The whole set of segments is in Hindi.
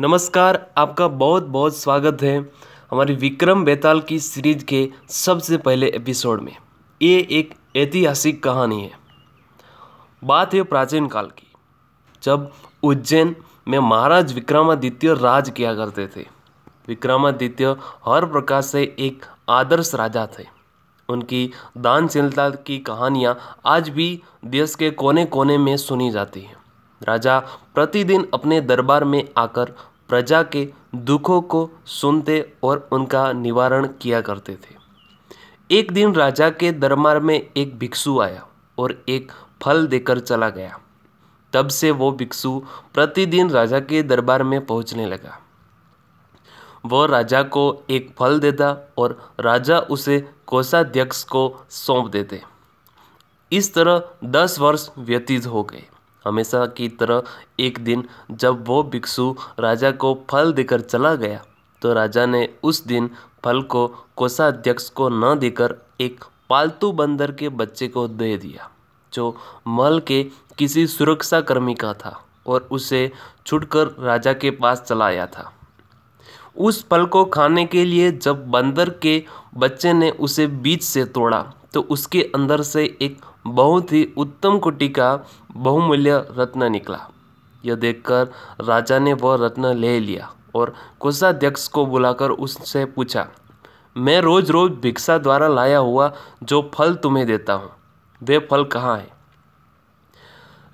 नमस्कार, आपका बहुत बहुत स्वागत है हमारी विक्रम बेताल की सीरीज़ के सबसे पहले एपिसोड में। ये एक ऐतिहासिक कहानी है। बात है प्राचीन काल की, जब उज्जैन में महाराज विक्रमादित्य राज किया करते थे। विक्रमादित्य हर प्रकार से एक आदर्श राजा थे। उनकी दानशीलता की कहानियाँ आज भी देश के कोने कोने में सुनी जाती हैं। राजा प्रतिदिन अपने दरबार में आकर प्रजा के दुखों को सुनते और उनका निवारण किया करते थे। एक दिन राजा के दरबार में एक भिक्षु आया और एक फल देकर चला गया। तब से वो भिक्षु प्रतिदिन राजा के दरबार में पहुँचने लगा। वह राजा को एक फल देता और राजा उसे कोषाध्यक्ष को सौंप देते। इस तरह दस वर्ष व्यतीत हो गए। हमेशा की तरह एक दिन जब वो भिक्षु राजा को फल देकर चला गया तो राजा ने उस दिन फल को कोषाध्यक्ष को न देकर एक पालतू बंदर के बच्चे को दे दिया, जो महल के किसी सुरक्षा कर्मी का था और उसे छुटकर राजा के पास चला आया था। उस फल को खाने के लिए जब बंदर के बच्चे ने उसे बीच से तोड़ा तो उसके अंदर से एक बहुत ही उत्तम कोटि का बहुमूल्य रत्न निकला। यह देखकर राजा ने वह रत्न ले लिया और कोषाध्यक्ष को बुलाकर उससे पूछा, मैं रोज रोज भिक्षा द्वारा लाया हुआ जो फल तुम्हें देता हूँ, वे फल कहाँ है?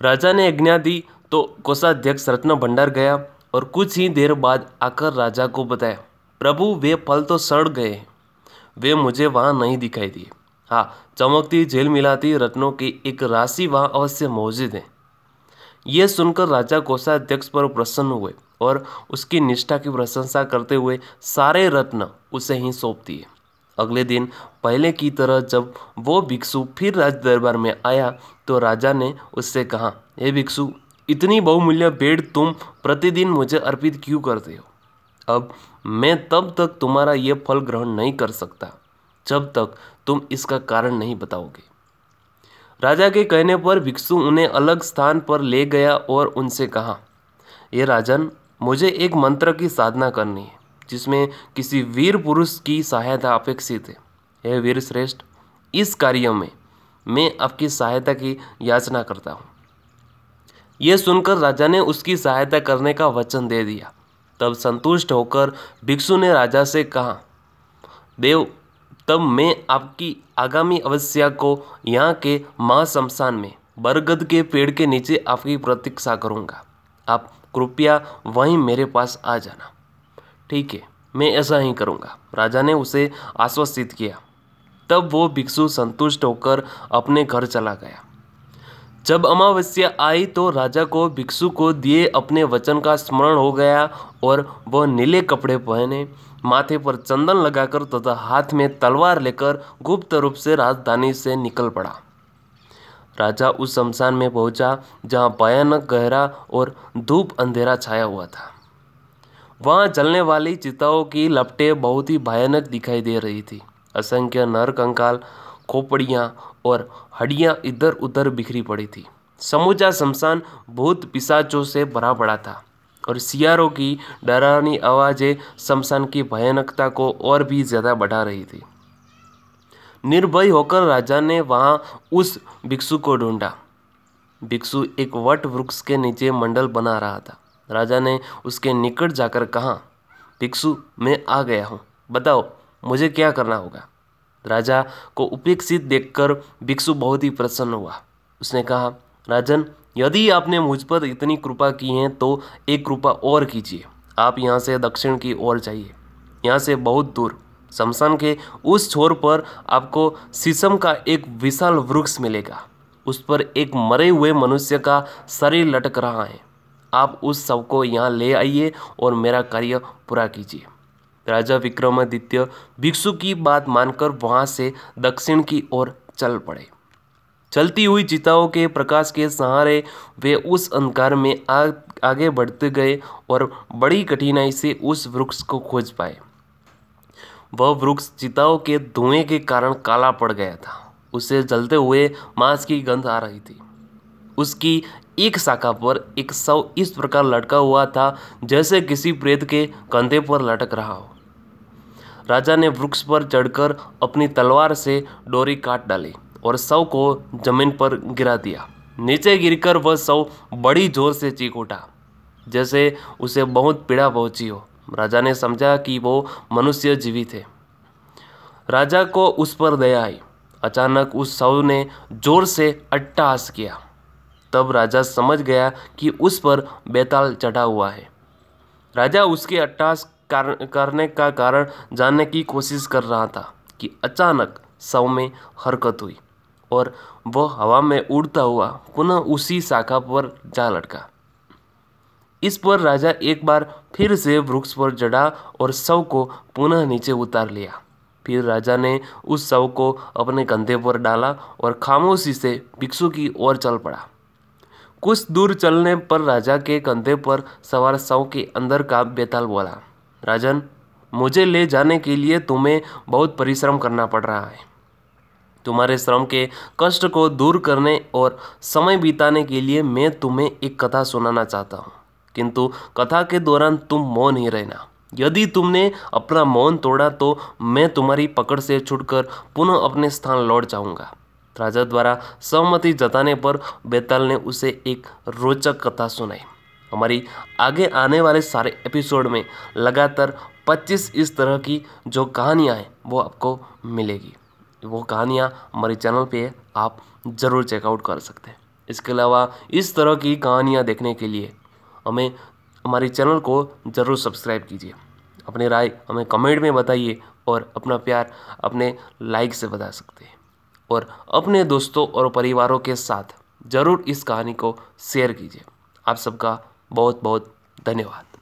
राजा ने आज्ञा दी तो कोषाध्यक्ष रत्न भंडार गया और कुछ ही देर बाद आकर राजा को बताया, प्रभु, वे फल तो सड़ गए वे मुझे वहाँ नहीं दिखाई दिए। हाँ चमकती झेल मिलाती रत्नों की एक राशि वहाँ अवश्य मौजूद है। ये सुनकर राजा कोषाध्यक्ष पर प्रसन्न हुए और उसकी निष्ठा की प्रशंसा करते हुए सारे रत्न उसे ही सौंप दिए अगले दिन, पहले की तरह जब वो भिक्षु फिर राज दरबार में आया तो राजा ने उससे कहा, हे भिक्षु, इतनी बहुमूल्य भेंट तुम प्रतिदिन मुझे अर्पित क्यों करते हो? अब मैं तब तक तुम्हारा ये फल ग्रहण नहीं कर सकता। जब तक तुम इसका कारण नहीं बताओगे। राजा के कहने पर भिक्षु उन्हें अलग स्थान पर ले गया और उनसे कहा, ये राजन, मुझे एक मंत्र की साधना करनी है, जिसमें किसी वीर पुरुष की सहायता अपेक्षित है। हे वीर श्रेष्ठ, इस कार्य में मैं आपकी सहायता की याचना करता हूँ। यह सुनकर राजा ने उसकी सहायता करने का वचन दे दिया। तब संतुष्ट होकर भिक्षु ने राजा से कहा, देव तब मैं आपकी आगामी अवस्या को यहाँ के महाशमशान में, बरगद के पेड़ के नीचे आपकी प्रतीक्षा करूँगा। आप कृपया वहीं मेरे पास आ जाना। ठीक है, मैं ऐसा ही करूँगा। राजा ने उसे आश्वसित किया। तब वो भिक्षु संतुष्ट होकर अपने घर चला गया। जब अमावस्या आई तो राजा को भिक्षु को दिए अपने वचन का स्मरण हो गया और वह नीले कपड़े पहने, माथे पर चंदन लगाकर तथा हाथ में तलवार लेकर गुप्त रूप से राजधानी से निकल पड़ा। राजा उस शमशान में पहुँचा, जहाँ भयानक गहरा और धूप अंधेरा छाया हुआ था। वहाँ जलने वाली चिताओं की लपटें बहुत ही भयानक दिखाई दे रही थी। असंख्य नर कंकाल खोपड़ियाँ और हड्डियाँ इधर उधर बिखरी पड़ी थी। समूचा शमशान भूत पिसाचों से भरा पड़ा था और सियारों की डरावनी आवाज़ें शमशान की भयानकता को और भी ज़्यादा बढ़ा रही थी। निर्भय होकर राजा ने वहाँ उस भिक्षु को ढूंढा। भिक्षु एक वट वृक्ष के नीचे मंडल बना रहा था। राजा ने उसके निकट जाकर कहा, भिक्षु, मैं आ गया हूँ। बताओ, मुझे क्या करना होगा? राजा को उपेक्षित देखकर भिक्षु बहुत ही प्रसन्न हुआ। उसने कहा, राजन, यदि आपने मुझ पर इतनी कृपा की है तो एक कृपा और कीजिए। आप यहाँ से दक्षिण की ओर जाइए। यहाँ से बहुत दूर। शमशान के उस छोर पर आपको शीशम का एक विशाल वृक्ष मिलेगा। उस पर एक मरे हुए मनुष्य का शरीर लटक रहा है। आप उस शव को यहाँ ले आइए और मेरा कार्य पूरा कीजिए। राजा विक्रमादित्य भिक्षु की बात मानकर वहाँ से दक्षिण की ओर चल पड़े। चलती हुई चिताओं के प्रकाश के सहारे वे उस अंधकार में आ, आगे बढ़ते गए और बड़ी कठिनाई से उस वृक्ष को खोज पाए। वह वृक्ष चिताओं के धुएँ के कारण काला पड़ गया था। उसे जलते हुए मांस की गंध आ रही थी। उसकी एक शाखा पर एक शव इस प्रकार लटका हुआ था जैसे किसी प्रेत के कंधे पर लटक रहा हो। राजा ने वृक्ष पर चढ़कर अपनी तलवार से डोरी काट डाली और शव को ज़मीन पर गिरा दिया। नीचे गिरकर वह शव बड़ी ज़ोर से चीख उठा। जैसे उसे बहुत पीड़ा पहुँची हो, राजा ने समझा कि वो मनुष्य जीवित है। राजा को उस पर दया आई। अचानक उस शव ने ज़ोर से अट्टहास किया। तब राजा समझ गया कि उस पर बेताल चढ़ा हुआ है। राजा उसके अट्टहास करने का कारण जानने की कोशिश कर रहा था कि अचानक शव में हरकत हुई और वह हवा में उड़ता हुआ पुनः उसी शाखा पर जा लटका। इस पर राजा एक बार फिर से वृक्ष पर चढ़ा और शव को पुनः नीचे उतार लिया। फिर राजा ने उस शव को अपने कंधे पर डाला और खामोशी से भिक्षु की ओर चल पड़ा। कुछ दूर चलने पर राजा के कंधे पर सवार शव के अंदर का बेताल बोला राजन, मुझे ले जाने के लिए तुम्हें बहुत परिश्रम करना पड़ रहा है। तुम्हारे श्रम के कष्ट को दूर करने और समय बिताने के लिए मैं तुम्हें एक कथा सुनाना चाहता हूँ। किंतु कथा के दौरान तुम मौन ही रहना। यदि तुमने अपना मौन तोड़ा तो मैं तुम्हारी पकड़ से छुटकर पुनः अपने स्थान लौट जाऊँगा। राजा द्वारा सहमति जताने पर बेताल ने उसे एक रोचक कथा सुनाई। हमारी आगे आने वाले सारे एपिसोड में लगातार 25 इस तरह की जो कहानियाँ हैं, वो आपको मिलेगी। वो कहानियाँ हमारे चैनल पे आप ज़रूर चेकआउट कर सकते हैं। इसके अलावा इस तरह की कहानियाँ देखने के लिए हमें हमारे चैनल को ज़रूर सब्सक्राइब कीजिए। अपनी राय हमें कमेंट में बताइए और अपना प्यार अपने लाइक से बता सकते हैं। और अपने दोस्तों और परिवारों के साथ ज़रूर इस कहानी को शेयर कीजिए। आप सबका बहुत बहुत धन्यवाद।